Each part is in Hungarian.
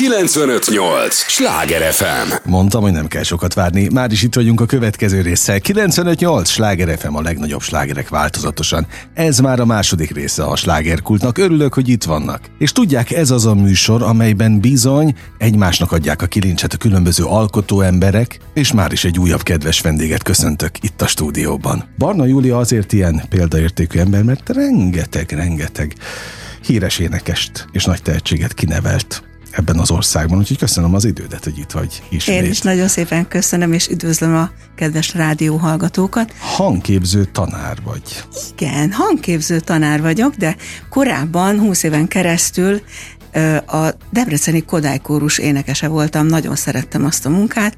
958! Sláger FM! Mondtam, hogy nem kell sokat várni. Már is itt vagyunk a következő résszel. 958! Sláger FM a legnagyobb slágerek változatosan. Ez már a második része a slágerkultnak. Örülök, hogy itt vannak. És tudják, ez az a műsor, amelyben bizony egymásnak adják a kilincset a különböző alkotó emberek, és már is egy újabb kedves vendéget köszöntök itt a stúdióban. Barna Júlia azért ilyen példaértékű ember, mert rengeteg, rengeteg híres énekest és nagy tehetséget kinevelt ebben az országban, úgyhogy köszönöm az idődet, hogy itt vagy ismét. Én is nagyon szépen köszönöm, és üdvözlöm a kedves rádió hallgatókat. Hangképző tanár vagy. Igen, hangképző tanár vagyok, de korábban, 20 éven keresztül a Debreceni Kodály Kórus énekese voltam, nagyon szerettem azt a munkát,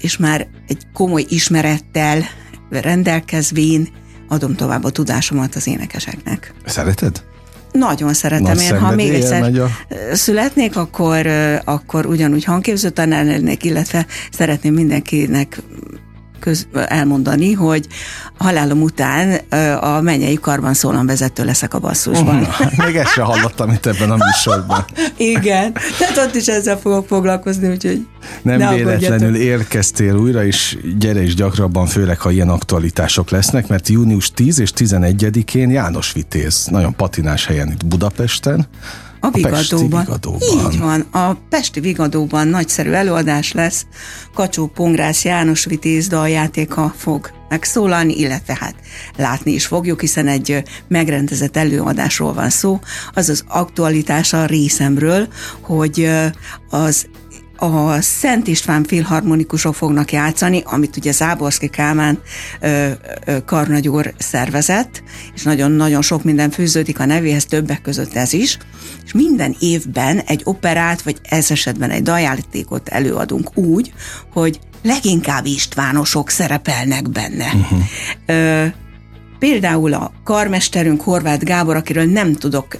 és már egy komoly ismerettel rendelkezvén adom tovább a tudásomat az énekeseknek. Szereted? Nagyon szeretem Nagy én, ha még egyszer a... születnék, akkor, akkor ugyanúgy hangképző tanár lennék, illetve szeretném mindenkinek köz, elmondani, hogy halálom után a mennyei karban szólam vezető leszek a basszusban. Uh, még ezt sem hallottam itt ebben a műsorban. Igen, tehát ott is ezzel fogok foglalkozni, úgyhogy Nem ne véletlenül érkeztél újra, és gyere is gyakrabban, főleg ha ilyen aktualitások lesznek, mert június 10 és 11-én János Vitéz, nagyon patinás helyen itt Budapesten, a Vigadóban. A Vigadóban. Így van, a Pesti Vigadóban nagyszerű előadás lesz. Kacsó Pongrász János Vitéz daljátéka fog megszólalni, illetve hát látni is fogjuk, hiszen egy megrendezett előadásról van szó. Az az aktualitása a részemről, hogy az a Szent István filharmonikusok fognak játszani, amit ugye Záborszki Kálmán ö, ö, karnagyúr szervezett, és nagyon-nagyon sok minden fűződik a nevéhez, többek között ez is, és minden évben egy operát, vagy ez esetben egy dajátékot előadunk úgy, hogy leginkább Istvánosok szerepelnek benne. Uh-huh. Ö, például a karmesterünk Horváth Gábor, akiről nem tudok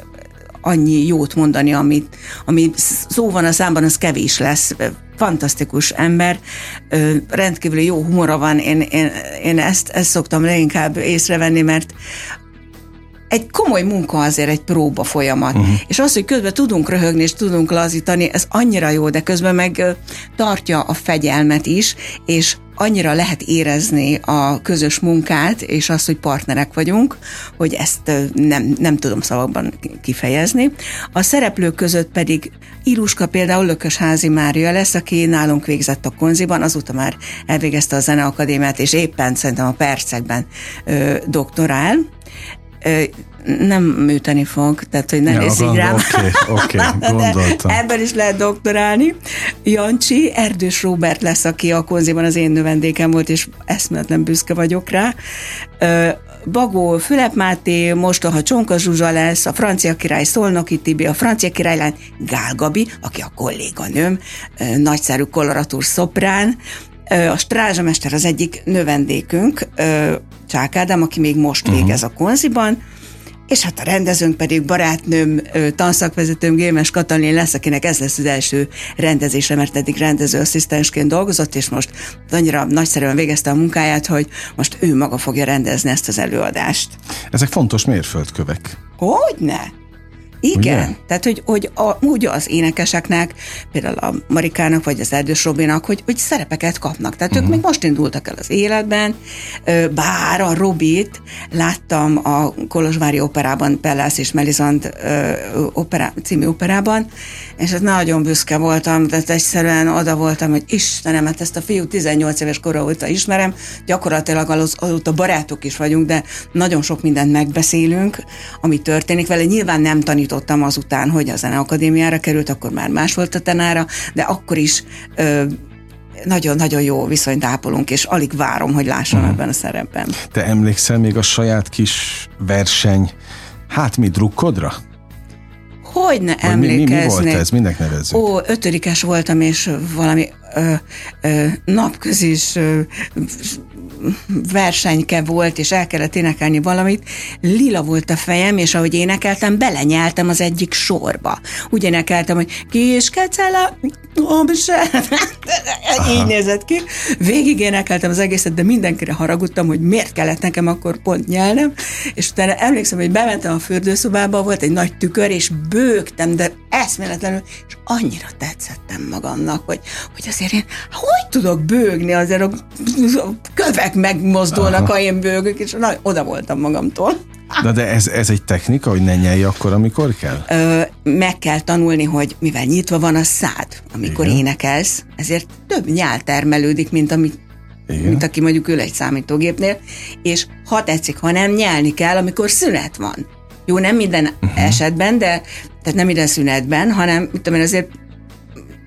annyi jót mondani, amit, ami szó van a számban, az kevés lesz. Fantasztikus ember, rendkívül jó humora van, én, én, én ezt, ezt szoktam leginkább észrevenni, mert egy komoly munka azért egy próba folyamat. Uh-huh. És az, hogy közben tudunk röhögni és tudunk lazítani, ez annyira jó, de közben meg tartja a fegyelmet is, és annyira lehet érezni a közös munkát, és azt, hogy partnerek vagyunk, hogy ezt nem, nem tudom szavakban kifejezni. A szereplők között pedig Iluska például Lökös Házi Mária lesz, aki nálunk végzett a konziban, azóta már elvégezte a Zeneakadémiát, és éppen szerintem a percekben ö, doktorál nem műteni fog, tehát hogy ne ja, nézz így rám. Oké, okay, okay, gondoltam. Ebben is lehet doktorálni. Jancsi, Erdős Robert lesz, aki a konziban az én növendékem volt, és eszméletlen büszke vagyok rá. Bagó Fülep Máté, mostoha Csonka Zsuzsa lesz, a francia király Szolnoki Tibi, a francia királylány Gál Gabi, aki a kolléganőm, nagyszerű koloratúr szoprán, a strázsamester az egyik növendékünk, Csák Ádám, aki még most uh-huh. végez a konziban, és hát a rendezőnk pedig barátnőm, tanszakvezetőm Gémes Katalin lesz, akinek ez lesz az első rendezése, mert eddig rendező asszisztensként dolgozott, és most annyira nagyszerűen végezte a munkáját, hogy most ő maga fogja rendezni ezt az előadást. Ezek fontos mérföldkövek. Hogyne? Igen, Ugye? tehát hogy, hogy a, úgy az énekeseknek, például a Marikának vagy az Erdős Robinak, hogy, hogy szerepeket kapnak. Tehát uh-huh. ők mhm. még most indultak el az életben, bár a Robit láttam a Kolozsvári operában, Pellász és Melizand opera, című operában, és hát nagyon büszke voltam, tehát egyszerűen oda voltam, hogy Istenem, hát ezt a fiú 18 éves kora óta ismerem, gyakorlatilag azóta barátok is vagyunk, de nagyon sok mindent megbeszélünk, ami történik vele. Nyilván nem tanítottam azután, hogy a Zeneakadémiára került, akkor már más volt a tanára, de akkor is ö, nagyon-nagyon jó viszonyt ápolunk, és alig várom, hogy lássam uh-huh. ebben a szerepben. Te emlékszel még a saját kis verseny, hát mi drukkodra? Hogy ne emlékezni? Mi, mi, volt ez? Minek nevezzük? Ó, ötödikes voltam, és valami napközis versenyke volt, és el kellett énekelni valamit, lila volt a fejem, és ahogy énekeltem, belenyeltem az egyik sorba. Úgy énekeltem, hogy kis kecele. Így nézett ki. Végig énekeltem az egészet, de mindenkire haragudtam, hogy miért kellett nekem akkor pont nyelnem, és utána emlékszem, hogy bementem a fürdőszobába, volt egy nagy tükör, és bőgtem, de eszméletlenül, és annyira tetszettem magamnak, hogy, hogy azért én hogy tudok bőgni, azért a kövek megmozdulnak, ha én bőgök, és na, oda voltam magamtól. Na de ez, ez egy technika, hogy ne nyelj akkor, amikor kell? Ö, meg kell tanulni, hogy mivel nyitva van a szád, amikor Igen. énekelsz, ezért több nyál termelődik, mint amit igen. mint aki mondjuk ül egy számítógépnél, és ha tetszik, ha nem, nyelni kell, amikor szünet van. Jó, nem minden uh-huh. esetben, de tehát nem minden szünetben, hanem mit tudom én, azért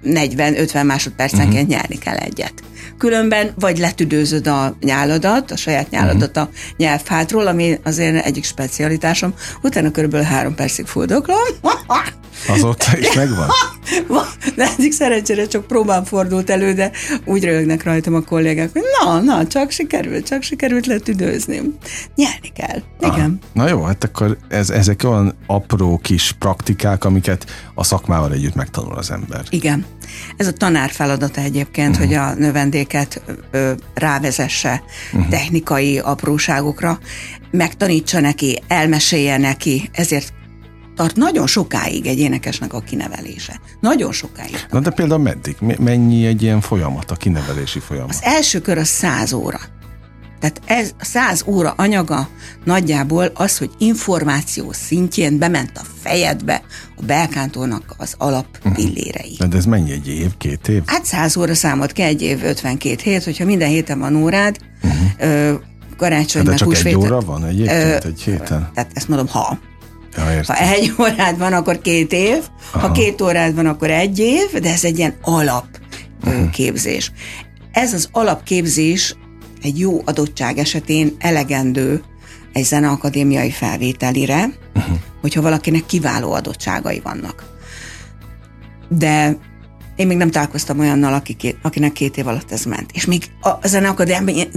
40-50 másodpercenként uh-huh. nyelni kell egyet. Különben vagy letüdőzöd a nyáladat, a saját nyáladat uh-huh. a nyelvhátról, ami azért egyik specialitásom, utána körülbelül három percig fuldoklom. Azóta is megvan? de eddig szerencsére csak próbán fordult elő, de úgy rögnek rajtam a kollégák, hogy na, na, csak sikerült, csak sikerült letüdőzni. Nyelni kell. Igen. Ah, na jó, hát akkor ez, ezek olyan apró kis praktikák, amiket a szakmával együtt megtanul az ember. Igen. Ez a tanár feladata egyébként, uh-huh. hogy a növendéket ö, rávezesse uh-huh. technikai apróságokra, megtanítsa neki, elmesélje neki, ezért tart nagyon sokáig egy énekesnek a kinevelése. Nagyon sokáig. Na de például meddig? Mennyi egy ilyen folyamat, a kinevelési folyamat? Az első kör a száz óra. Tehát ez a száz óra anyaga nagyjából az, hogy információ szintjén bement a fejedbe a belkántónak az alap mhm. pillérei. Uh-huh. De ez mennyi egy év, két év? Hát száz óra számot kell egy év, 52 hét, hogyha minden héten van órád, uh-huh. ö, karácsony, hát de csak húsvét, egy óra van egyébként egy héten? Tehát ezt mondom, ha. Ja, ha egy órád van, akkor két év, Aha. ha két órád van, akkor egy év, de ez egy ilyen alapképzés. Uh-huh. Ez az alapképzés egy jó adottság esetén elegendő egy zeneakadémiai felvételire, uh-huh. hogyha valakinek kiváló adottságai vannak. De én még nem találkoztam olyannal, aki két, akinek két év alatt ez ment. És még a zeneakadémián,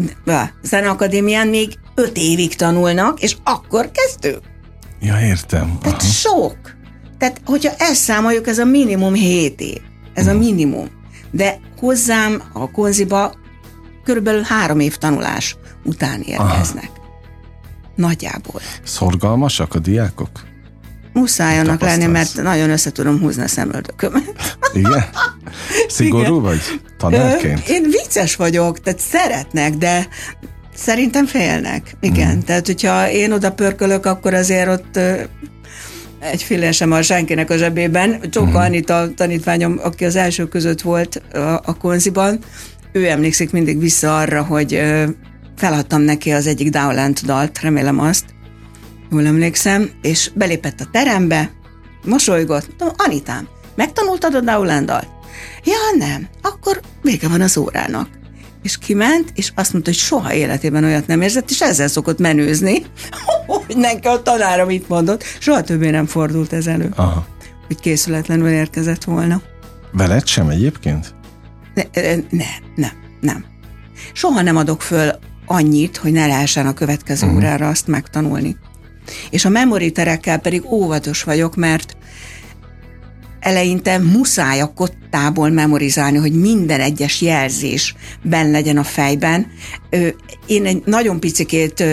zeneakadémián még öt évig tanulnak, és akkor kezdők. Ja, értem. Tehát Aha. sok. Tehát, hogyha ezt számoljuk, ez a minimum 7 év. Ez hmm. a minimum. De hozzám a konziba körülbelül három év tanulás után érkeznek. Aha. Nagyjából. Szorgalmasak a diákok? Muszájanak lenni, mert nagyon össze tudom húzni a szemöldökömet. Igen? Szigorú Igen. vagy tanárként? Én vicces vagyok, tehát szeretnek, de Szerintem félnek, igen. Mm. Tehát, hogyha én oda pörkölök, akkor azért ott egy fillér sem a senkinek a zsebében. Csóka mm. Anita tanítványom, aki az első között volt a, a konziban, ő emlékszik mindig vissza arra, hogy feladtam neki az egyik Dowland dalt, remélem azt, jól emlékszem, és belépett a terembe, mosolygott, Anitám, megtanultad a Dowland dalt? Ja, nem, akkor vége van az órának és kiment, és azt mondta, hogy soha életében olyat nem érzett, és ezzel szokott menőzni, hogy neki a tanára mit mondott. Soha többé nem fordult ez elő, Aha. hogy készületlenül érkezett volna. Veled sem egyébként? Ne, nem, nem, nem. Soha nem adok föl annyit, hogy ne lehessen a következő uh-huh. órára azt megtanulni. És a memoriterekkel pedig óvatos vagyok, mert eleinte muszáj a kottából memorizálni, hogy minden egyes jelzés ben legyen a fejben. Én egy nagyon picikét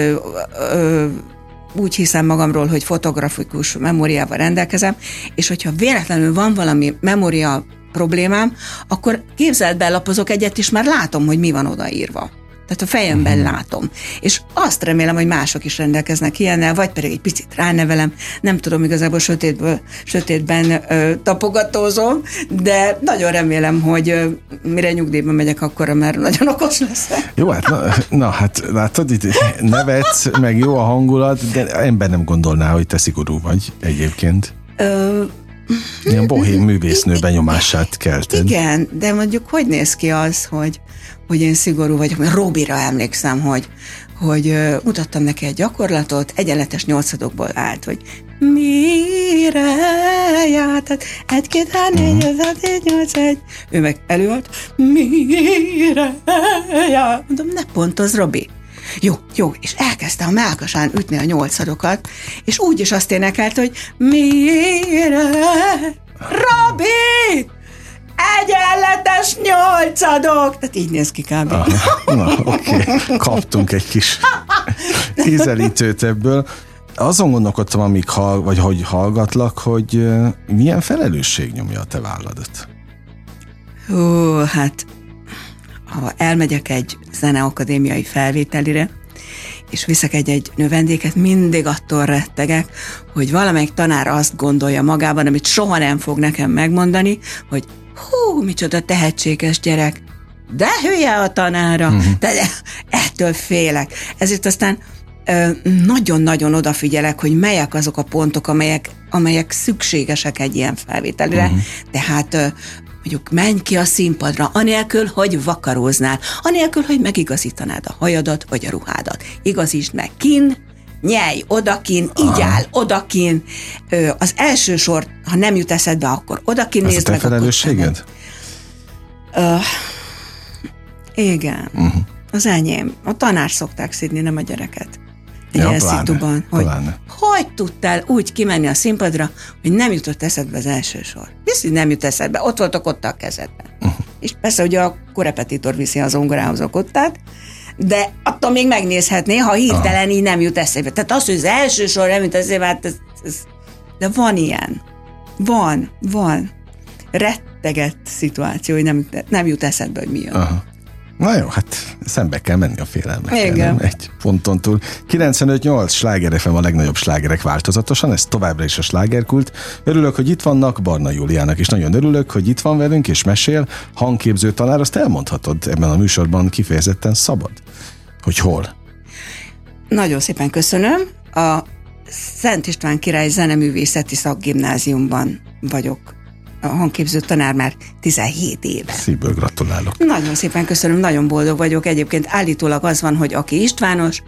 úgy hiszem magamról, hogy fotografikus memóriával rendelkezem, és hogyha véletlenül van valami memória problémám, akkor képzeld be, lapozok egyet, és már látom, hogy mi van odaírva. Tehát a fejemben uh-huh. látom. És azt remélem, hogy mások is rendelkeznek ilyennel, vagy pedig egy picit ránevelem, nem tudom, igazából sötétből, sötétben ö, tapogatózom, de nagyon remélem, hogy ö, mire nyugdíjban megyek, akkor már nagyon okos lesz. Jó, hát na, na hát látod, itt nevetsz, meg jó a hangulat, de ember nem gondolná, hogy te szigorú vagy egyébként. Ö, Ilyen bohém művésznő benyomását kelted. Igen, de mondjuk hogy néz ki az, hogy, hogy én szigorú vagyok, mert Robira emlékszem, hogy, hogy uh, mutattam neki egy gyakorlatot, egyenletes nyolcadokból állt, hogy mire tehát egy, két, hár, négy, öt, hat, hét, nyolc, egy. Ő meg előadta, mire járt. Mondom, ne pontoz, Robi. Jó, jó, és elkezdte a melkasán ütni a nyolcadokat, és úgy is azt énekelt, hogy mire, Robi, egyenlet nyolcadok! Tehát így néz ki kb. Aha. Na, oké. Okay. Kaptunk egy kis ízelítőt ebből. Azon gondolkodtam, amíg hall, vagy hogy hallgatlak, hogy milyen felelősség nyomja a te válladat? Hú, hát ha elmegyek egy zeneakadémiai felvételire, és viszek egy-egy növendéket, mindig attól rettegek, hogy valamelyik tanár azt gondolja magában, amit soha nem fog nekem megmondani, hogy hú, micsoda tehetséges gyerek, de hülye a tanára, uh-huh. de ettől félek. Ezért aztán nagyon-nagyon odafigyelek, hogy melyek azok a pontok, amelyek, amelyek szükségesek egy ilyen felvételre. Uh-huh. Tehát mondjuk menj ki a színpadra, anélkül, hogy vakaróznál, anélkül, hogy megigazítanád a hajadat vagy a ruhádat. Igazítsd meg kin, nyelj odakin, így áll odakin. Az első sor, ha nem jut eszedbe, akkor odakin Ez nézd a te meg. felelősséged? Uh, igen. Uh-huh. Az enyém. A tanár szokták szidni, nem a gyereket ja, szituban, hogy pláne. hogy tudtál úgy kimenni a színpadra, hogy nem jutott eszedbe az első sor. Biztos, nem jut eszedbe, ott voltak ott a kezedben. Uh-huh. És persze, ugye a korepetitor viszi az zongorához a kottát, de attól még megnézhetné, ha hirtelen így nem jut eszedbe. Tehát az, hogy az első sor nem jut eszedbe, hát ez, ez, de van ilyen. Van, van. Rettegett szituáció, hogy nem, nem jut eszedbe, hogy mi jön. Uh-huh. Na jó, hát szembe kell menni a félelmekkel. Igen. Egy ponton túl. 95-8 sláger FM a legnagyobb slágerek változatosan, ez továbbra is a slágerkult. Örülök, hogy itt vannak, Barna Júliának is nagyon örülök, hogy itt van velünk és mesél. Hangképző tanár, azt elmondhatod ebben a műsorban kifejezetten szabad, hogy hol. Nagyon szépen köszönöm. A Szent István Király Zeneművészeti Szakgimnáziumban vagyok a hangképző tanár már 17 éve. Szívből gratulálok. Nagyon szépen köszönöm, nagyon boldog vagyok. Egyébként állítólag az van, hogy aki Istvános,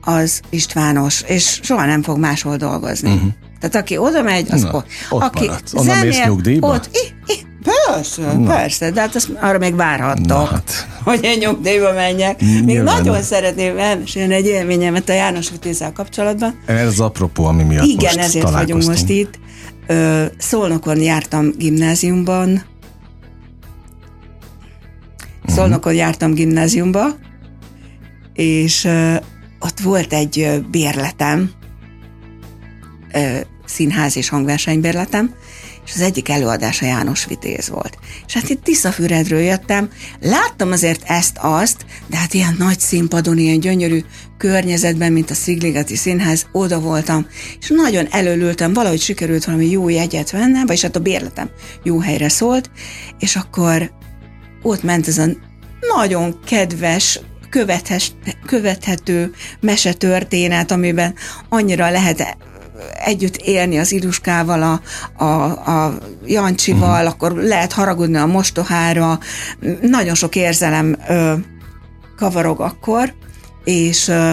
az Istvános, és soha nem fog máshol dolgozni. Uh-huh. Tehát aki oda megy, az Na, ott, ott aki maradsz. Onnan zenél, mész nyugdíjba? Ott, i, i, persze, Na. persze, de hát azt arra még várhattok, hát. hogy én nyugdíjba menjek. Még Nyilván. nagyon szeretném elmesélni egy élményemet a János Vitézzel kapcsolatban. Ez apropó, ami miatt Igen, most ezért vagyunk most itt. Szolnokon jártam gimnáziumban, uh-huh. Szolnokon jártam gimnáziumba, és ott volt egy bérletem, színház és hangversenybérletem, és az egyik előadása János Vitéz volt. És hát itt Tiszafüredről jöttem, láttam azért ezt-azt, de hát ilyen nagy színpadon, ilyen gyönyörű környezetben, mint a Szigligeti Színház, oda voltam, és nagyon előlültem, valahogy sikerült valami jó jegyet vennem, vagyis hát a bérletem jó helyre szólt, és akkor ott ment ez a nagyon kedves, követhető mesetörténet, amiben annyira lehet együtt élni az Iduskával, a, a, a Jancsival, uh-huh. akkor lehet haragudni a mostohára, nagyon sok érzelem ö, kavarog akkor, és ö,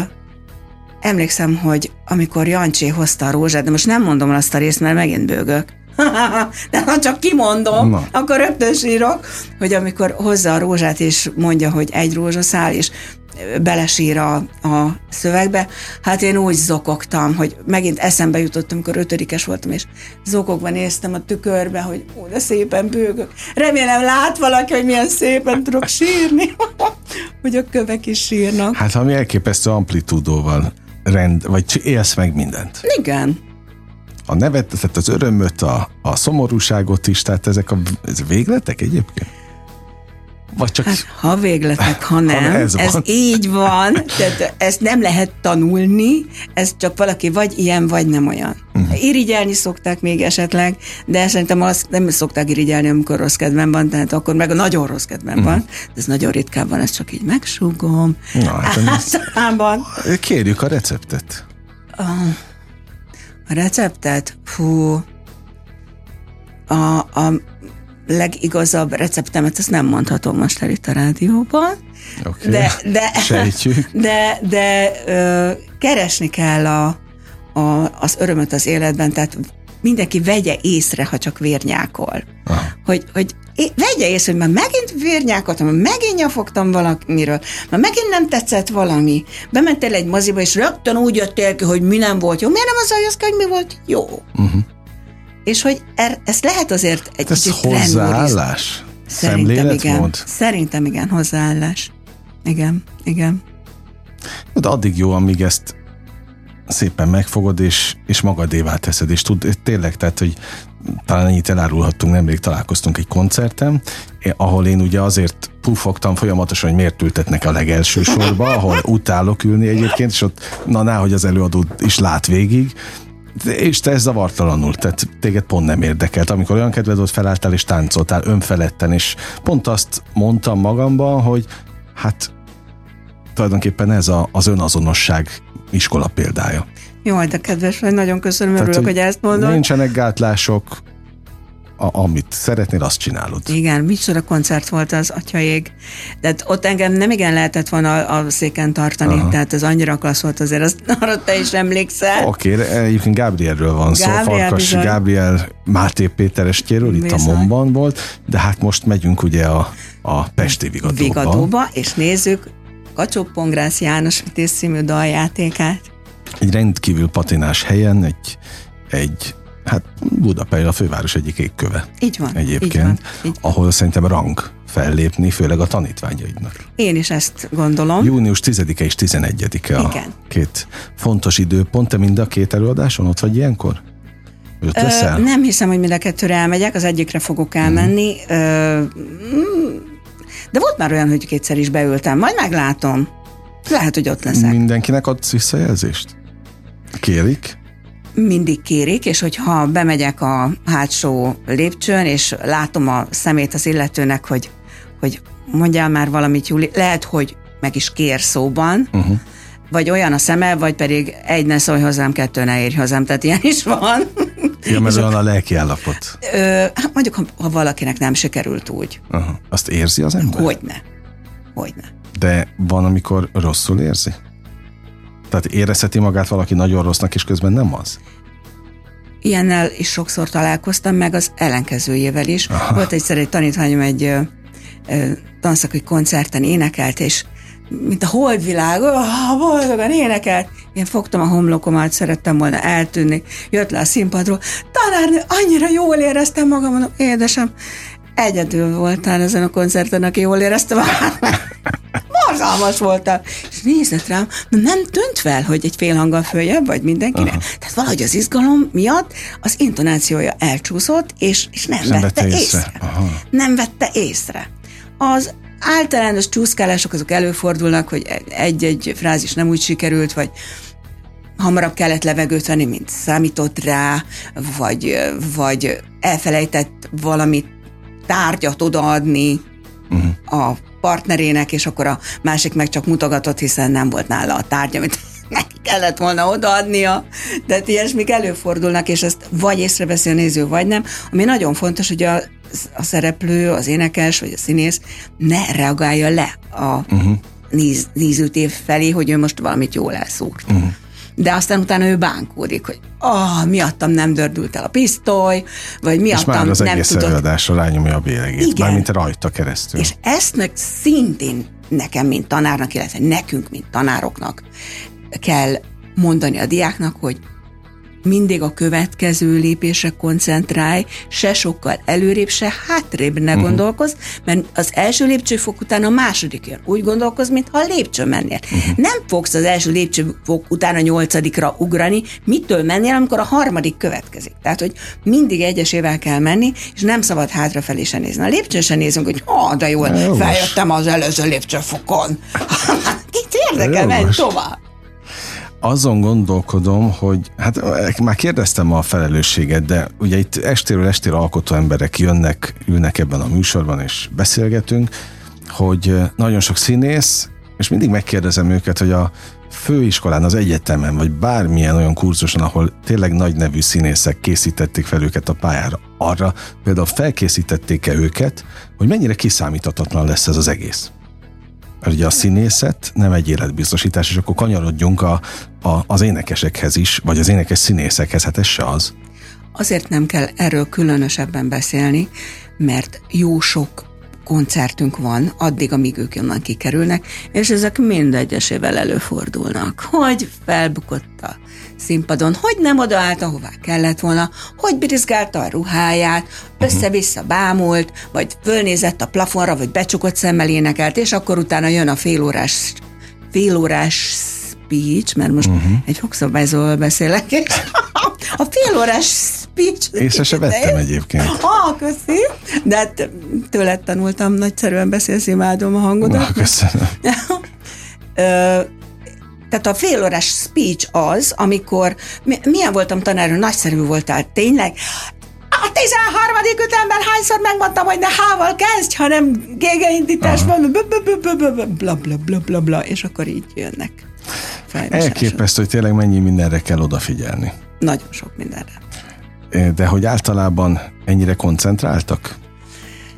emlékszem, hogy amikor Jancsi hozta a rózsát, de most nem mondom azt a részt, mert megint bőgök, de ha csak kimondom, Na. akkor rögtön sírok, hogy amikor hozza a rózsát, és mondja, hogy egy rózsaszál, és belesír a, a szövegbe, hát én úgy zokogtam, hogy megint eszembe jutottam, amikor ötödikes voltam, és zokogva néztem a tükörbe, hogy ó, de szépen bőgök. Remélem lát valaki, hogy milyen szépen tudok sírni, hogy a kövek is sírnak. Hát ami elképesztő amplitúdóval rend, vagy élsz meg mindent. Igen. A nevet, tehát az örömöt, a, a szomorúságot is, tehát ezek a ez végletek egyébként? Vagy csak... Hát, ha végletek, ha nem. Ha ez, ez van. így van, tehát ezt nem lehet tanulni, ez csak valaki vagy ilyen, vagy nem olyan. Uh-huh. Irigyelni szokták még esetleg, de szerintem azt nem szokták irigyelni, amikor rossz kedven van, tehát akkor meg a nagyon rossz kedven uh-huh. van. De ez nagyon ritkán van, ezt csak így megsugom. Na, hát Általában. Kérjük a receptet. A, a receptet? Fú, a, a legigazabb receptemet, ezt nem mondhatom most el itt a rádióban. Okay. De, de, de, de ö, keresni kell a, a, az örömöt az életben, tehát mindenki vegye észre, ha csak vérnyákol. Aha. Hogy, hogy vegye észre, hogy már megint vérnyákoltam, már megint nyafogtam valamiről, már megint nem tetszett valami. Bementél egy moziba, és rögtön úgy jöttél ki, hogy mi nem volt jó. Miért nem az jössz hogy mi volt jó? Uh-huh és hogy er, ezt lehet azért egy ez kicsit hozzáállás? Szerintem igen. Szerintem igen, hozzáállás. Igen, igen. De addig jó, amíg ezt szépen megfogod, és, és magadévá teszed, és tud, tényleg, tehát, hogy talán ennyit elárulhattunk, nemrég találkoztunk egy koncerten, ahol én ugye azért pufogtam folyamatosan, hogy miért ültetnek a legelső sorba, ahol utálok ülni egyébként, és ott na, hogy az előadó is lát végig, és te ez zavartalanul, tehát téged pont nem érdekelt, amikor olyan kedved volt, felálltál és táncoltál önfeledten, és pont azt mondtam magamban, hogy hát tulajdonképpen ez a, az önazonosság iskola példája. Jó, de kedves vagy, nagyon köszönöm, Tehát, örülök, hogy, hogy ezt mondod. Nincsenek gátlások, a, amit szeretnél, azt csinálod. Igen, micsoda koncert volt az, atyaég. De ott engem nem igen lehetett volna a, a széken tartani, Aha. tehát ez annyira klassz volt azért, azt arra te is emlékszel. Oké, okay, egyébként Gabrielről van Gabriel szó, Farkas bizony. Gabriel Máté Péter estjéről, itt bizony. a Momban volt, de hát most megyünk ugye a, a Pesti Vigadóba. Vigadóba, és nézzük Kacsó Pongrász János Vitéz című daljátékát. Egy rendkívül patinás helyen, egy, egy hát Budapest a főváros egyik égköve. Így van. Egyébként, így van, így ahol szerintem rang fellépni, főleg a tanítványaidnak. Én is ezt gondolom. Június 10-e és 11-e a Igen. két fontos időpont. Te mind a két előadáson ott vagy ilyenkor? Ö, nem hiszem, hogy mind a kettőre elmegyek, az egyikre fogok elmenni. Mm. Ö, de volt már olyan, hogy kétszer is beültem, majd meglátom. Lehet, hogy ott leszek. Mindenkinek adsz visszajelzést? Kérik? Mindig kérik, és hogyha bemegyek a hátsó lépcsőn, és látom a szemét az illetőnek, hogy, hogy mondjál már valamit, Júli, lehet, hogy meg is kér szóban, uh-huh. vagy olyan a szeme, vagy pedig egy ne szólj hozzám, kettő ne érj hozzám, tehát ilyen is van. Ja, mert olyan a lelki állapot. Ö, hát mondjuk, ha, ha valakinek nem sikerült úgy. Aha. Azt érzi az ember? Hogyne. Hogyne. De van, amikor rosszul érzi? Tehát érezheti magát valaki nagyon rossznak, és közben nem az? Ilyennel is sokszor találkoztam, meg az ellenkezőjével is. Aha. Volt egyszer egy tanítványom egy ö, ö, tanszaki koncerten énekelt, és mint a holdvilág, oh, boldogan énekelt. Én fogtam a homlokomat, szerettem volna eltűnni. Jött le a színpadról, tanárnő, annyira jól éreztem magam, mondom, édesem, egyedül voltál ezen a koncerten, aki jól érezte magát. Borzalmas voltam. És nézett rám, nem tűnt fel, hogy egy fél hanggal följebb vagy mindenkinek. Aha. Tehát valahogy az izgalom miatt az intonációja elcsúszott, és, és nem, nem vette, vette észre. észre. Nem vette észre. Az általános csúszkálások azok előfordulnak, hogy egy-egy frázis nem úgy sikerült, vagy hamarabb kellett levegőt venni, mint számított rá, vagy, vagy elfelejtett valamit tárgyat odaadni uh-huh. a partnerének, és akkor a másik meg csak mutogatott, hiszen nem volt nála a tárgy, amit neki kellett volna odaadnia. Tehát ilyesmik előfordulnak, és ezt vagy észreveszi a néző, vagy nem. Ami nagyon fontos, hogy a, a szereplő, az énekes, vagy a színész ne reagálja le a uh-huh. néz, nézőtév felé, hogy ő most valamit jól elszúrt. Uh-huh de aztán utána ő bánkódik, hogy ah, miattam nem dördült el a pisztoly, vagy miattam és már az nem egész tudott... előadásra rányomja a bélegét, Igen. mármint rajta keresztül. És ezt meg szintén nekem, mint tanárnak, illetve nekünk, mint tanároknak kell mondani a diáknak, hogy mindig a következő lépésre koncentrálj, se sokkal előrébb, se hátrébb ne uh-huh. gondolkozz, mert az első lépcsőfok után a második jön. Úgy gondolkoz, mintha a lépcső mennél. Uh-huh. Nem fogsz az első lépcsőfok után a nyolcadikra ugrani, mitől mennél, amikor a harmadik következik. Tehát, hogy mindig egyesével kell menni, és nem szabad hátrafelé se nézni. A lépcsőn se nézünk, hogy ha, de jól, feljöttem az előző lépcsőfokon. Kit érdekel, menj tovább azon gondolkodom, hogy hát már kérdeztem a felelősséget, de ugye itt estéről estére alkotó emberek jönnek, ülnek ebben a műsorban és beszélgetünk, hogy nagyon sok színész, és mindig megkérdezem őket, hogy a főiskolán, az egyetemen, vagy bármilyen olyan kurzuson, ahol tényleg nagy nevű színészek készítették fel őket a pályára, arra például felkészítették-e őket, hogy mennyire kiszámíthatatlan lesz ez az egész mert ugye a színészet nem egy életbiztosítás, és akkor kanyarodjunk a, a, az énekesekhez is, vagy az énekes színészekhez, hát ez se az. Azért nem kell erről különösebben beszélni, mert jó sok koncertünk van, addig, amíg ők onnan kikerülnek, és ezek mindegyesével előfordulnak, hogy felbukott a színpadon, hogy nem odaállt, ahová kellett volna, hogy birizgálta a ruháját, össze-vissza bámult, vagy fölnézett a plafonra, vagy becsukott szemmel énekelt, és akkor utána jön a félórás, félórás speech, mert most uh-huh. egy fogszabályzóval beszélek, és a félórás speech... Észre se vettem egyébként. Ah, köszi. De hát tőled tanultam, nagyszerűen beszélsz, imádom a hangodat. Ah, köszönöm. Tehát a félórás speech az, amikor, milyen voltam tanárő, nagyszerű voltál, tényleg, a 13. ütemben hányszor megmondtam, hogy ne hával kezdj, hanem gégeindítás van, bla bla bla bla bla, és akkor így jönnek. Elképesztő, hogy tényleg mennyi mindenre kell odafigyelni. Nagyon sok mindenre. De hogy általában ennyire koncentráltak?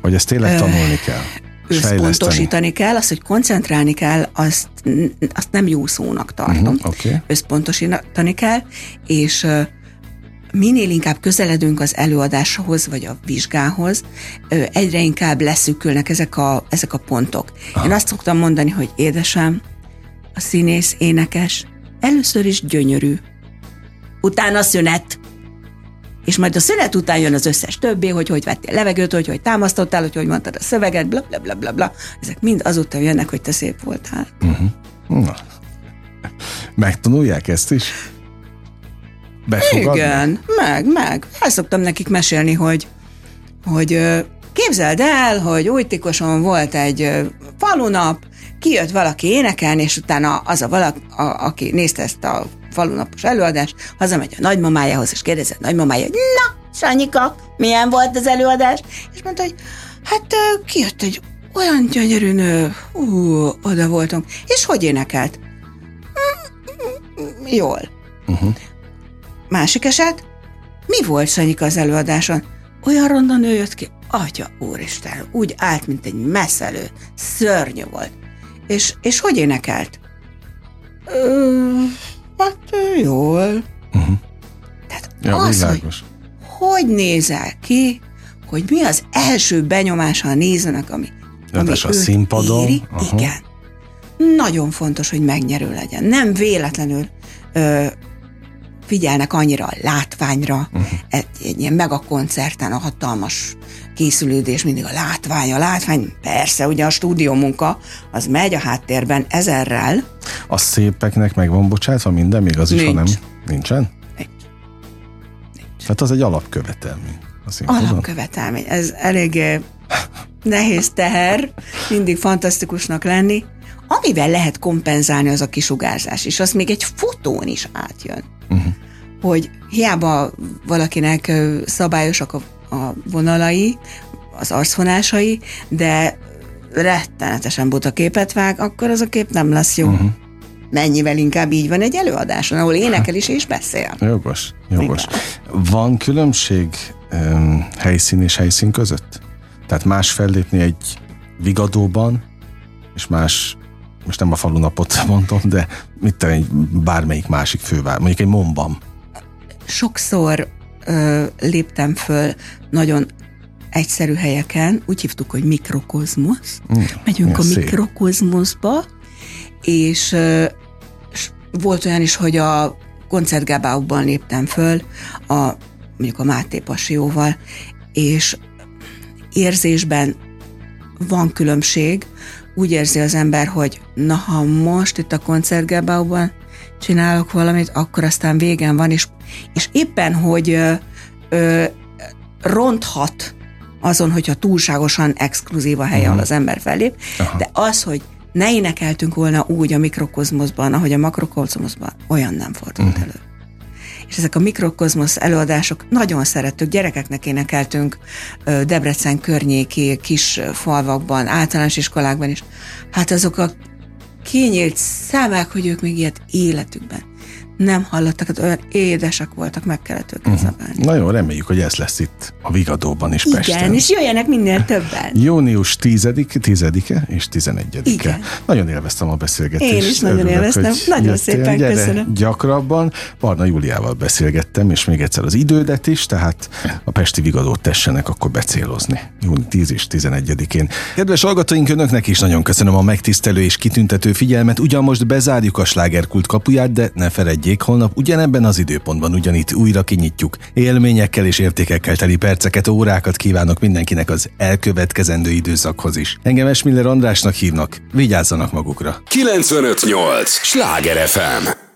Vagy ezt tényleg tanulni kell? összpontosítani kell, az, hogy koncentrálni kell, azt, azt nem jó szónak tartom. Uh-huh, okay. Összpontosítani kell, és minél inkább közeledünk az előadáshoz, vagy a vizsgához, egyre inkább leszűkülnek ezek a, ezek a pontok. Aha. Én azt szoktam mondani, hogy édesem, a színész, énekes először is gyönyörű, utána szünet, és majd a szünet után jön az összes többé, hogy hogy vettél levegőt, hogy hogy támasztottál, hogy hogy mondtad a szöveget, bla bla bla bla bla. Ezek mind azután jönnek, hogy te szép voltál. Uh-huh. Na. Megtanulják ezt is? Befogadni? Igen, meg, meg. El szoktam nekik mesélni, hogy, hogy képzeld el, hogy új tikoson volt egy falunap, kijött valaki énekelni, és utána az a valaki, a, aki nézte ezt a falunapos előadás, hazamegy a nagymamájához, és kérdezi a nagymamája, hogy na, Sanyika, milyen volt az előadás? És mondta, hogy hát kijött egy olyan gyönyörű nő, ú, oda voltunk. És hogy énekelt? Mm, jól. Uh-huh. Másik eset, mi volt Sanyika az előadáson? Olyan ronda nő jött ki, atya úristen, úgy állt, mint egy messzelő, szörnyű volt. És, és hogy énekelt? Ö, Hát jól. Uh-huh. Tehát ja, az, világos. hogy hogy nézel ki, hogy mi az első benyomása a nézőnek, ami, ami a színpadon. Éri, uh-huh. igen. Nagyon fontos, hogy megnyerő legyen. Nem véletlenül ö, figyelnek annyira a látványra, uh-huh. egy, egy ilyen megakoncerten a hatalmas készülődés, mindig a látvány, a látvány, persze, ugye a stúdió munka, az megy a háttérben ezerrel. A szépeknek meg van bocsátva minden, még az Nincs. is, ha nem? Nincsen? Nincs. Nincs. Hát az egy alapkövetelmény. Alapkövetelmény. Ez eléggé nehéz teher, mindig fantasztikusnak lenni. Amivel lehet kompenzálni az a kisugárzás, és az még egy fotón is átjön. Uh-huh. Hogy hiába valakinek szabályosak a a vonalai, az arcvonásai, de rettenetesen buta képet vág, akkor az a kép nem lesz jó. Uh-huh. Mennyivel inkább így van egy előadáson, ahol énekel is és beszél. Jogos, jogos. Van különbség um, helyszín és helyszín között? Tehát más fellépni egy vigadóban, és más, most nem a falunapot mondom, de mit te, egy bármelyik másik fővár, mondjuk egy Momban. Sokszor ö, léptem föl nagyon egyszerű helyeken, úgy hívtuk, hogy mikrokozmosz. Mm, Megyünk a szép. mikrokozmoszba, és, ö, és volt olyan is, hogy a koncertgábáukban léptem föl, a, mondjuk a Máté Pasióval, és érzésben van különbség, úgy érzi az ember, hogy na ha most itt a koncertgábáukban csinálok valamit, akkor aztán végen van, és, és éppen, hogy ö, ö, ronthat azon, hogyha túlságosan exkluzív a hely, ahol mhm. az ember fellép, Aha. de az, hogy ne énekeltünk volna úgy a mikrokozmoszban, ahogy a makrokozmoszban, olyan nem fordult uh-huh. elő. És ezek a mikrokozmosz előadások nagyon szerettük, gyerekeknek énekeltünk Debrecen környéki kis falvakban, általános iskolákban is. Hát azok a kinyílt szemek, hogy ők még ilyet életükben nem hallottak, hát olyan édesek voltak, meg kellett őket uh-huh. zabálni. Na jó, reméljük, hogy ez lesz itt a Vigadóban is Igen, Pesten. és jöjjenek minél többen. Június 10 10-e és 11-e. Igen. Nagyon élveztem a beszélgetést. Én is nagyon Örülök, élveztem. Nagyon jöttél. szépen Gyere köszönöm. Gyakrabban. Barna Júliával beszélgettem, és még egyszer az idődet is, tehát a Pesti Vigadót tessenek akkor becélozni. Júni 10 és 11-én. Kedves hallgatóink, önöknek is nagyon köszönöm a megtisztelő és kitüntető figyelmet. Ugyan most bezárjuk a slágerkult kapuját, de ne feledjék, holnap ugyanebben az időpontban ugyanitt újra kinyitjuk. Élményekkel és értékekkel teli perceket, órákat kívánok mindenkinek az elkövetkezendő időszakhoz is. Engem Esmiller Andrásnak hívnak. Vigyázzanak magukra. 958! Sláger FM!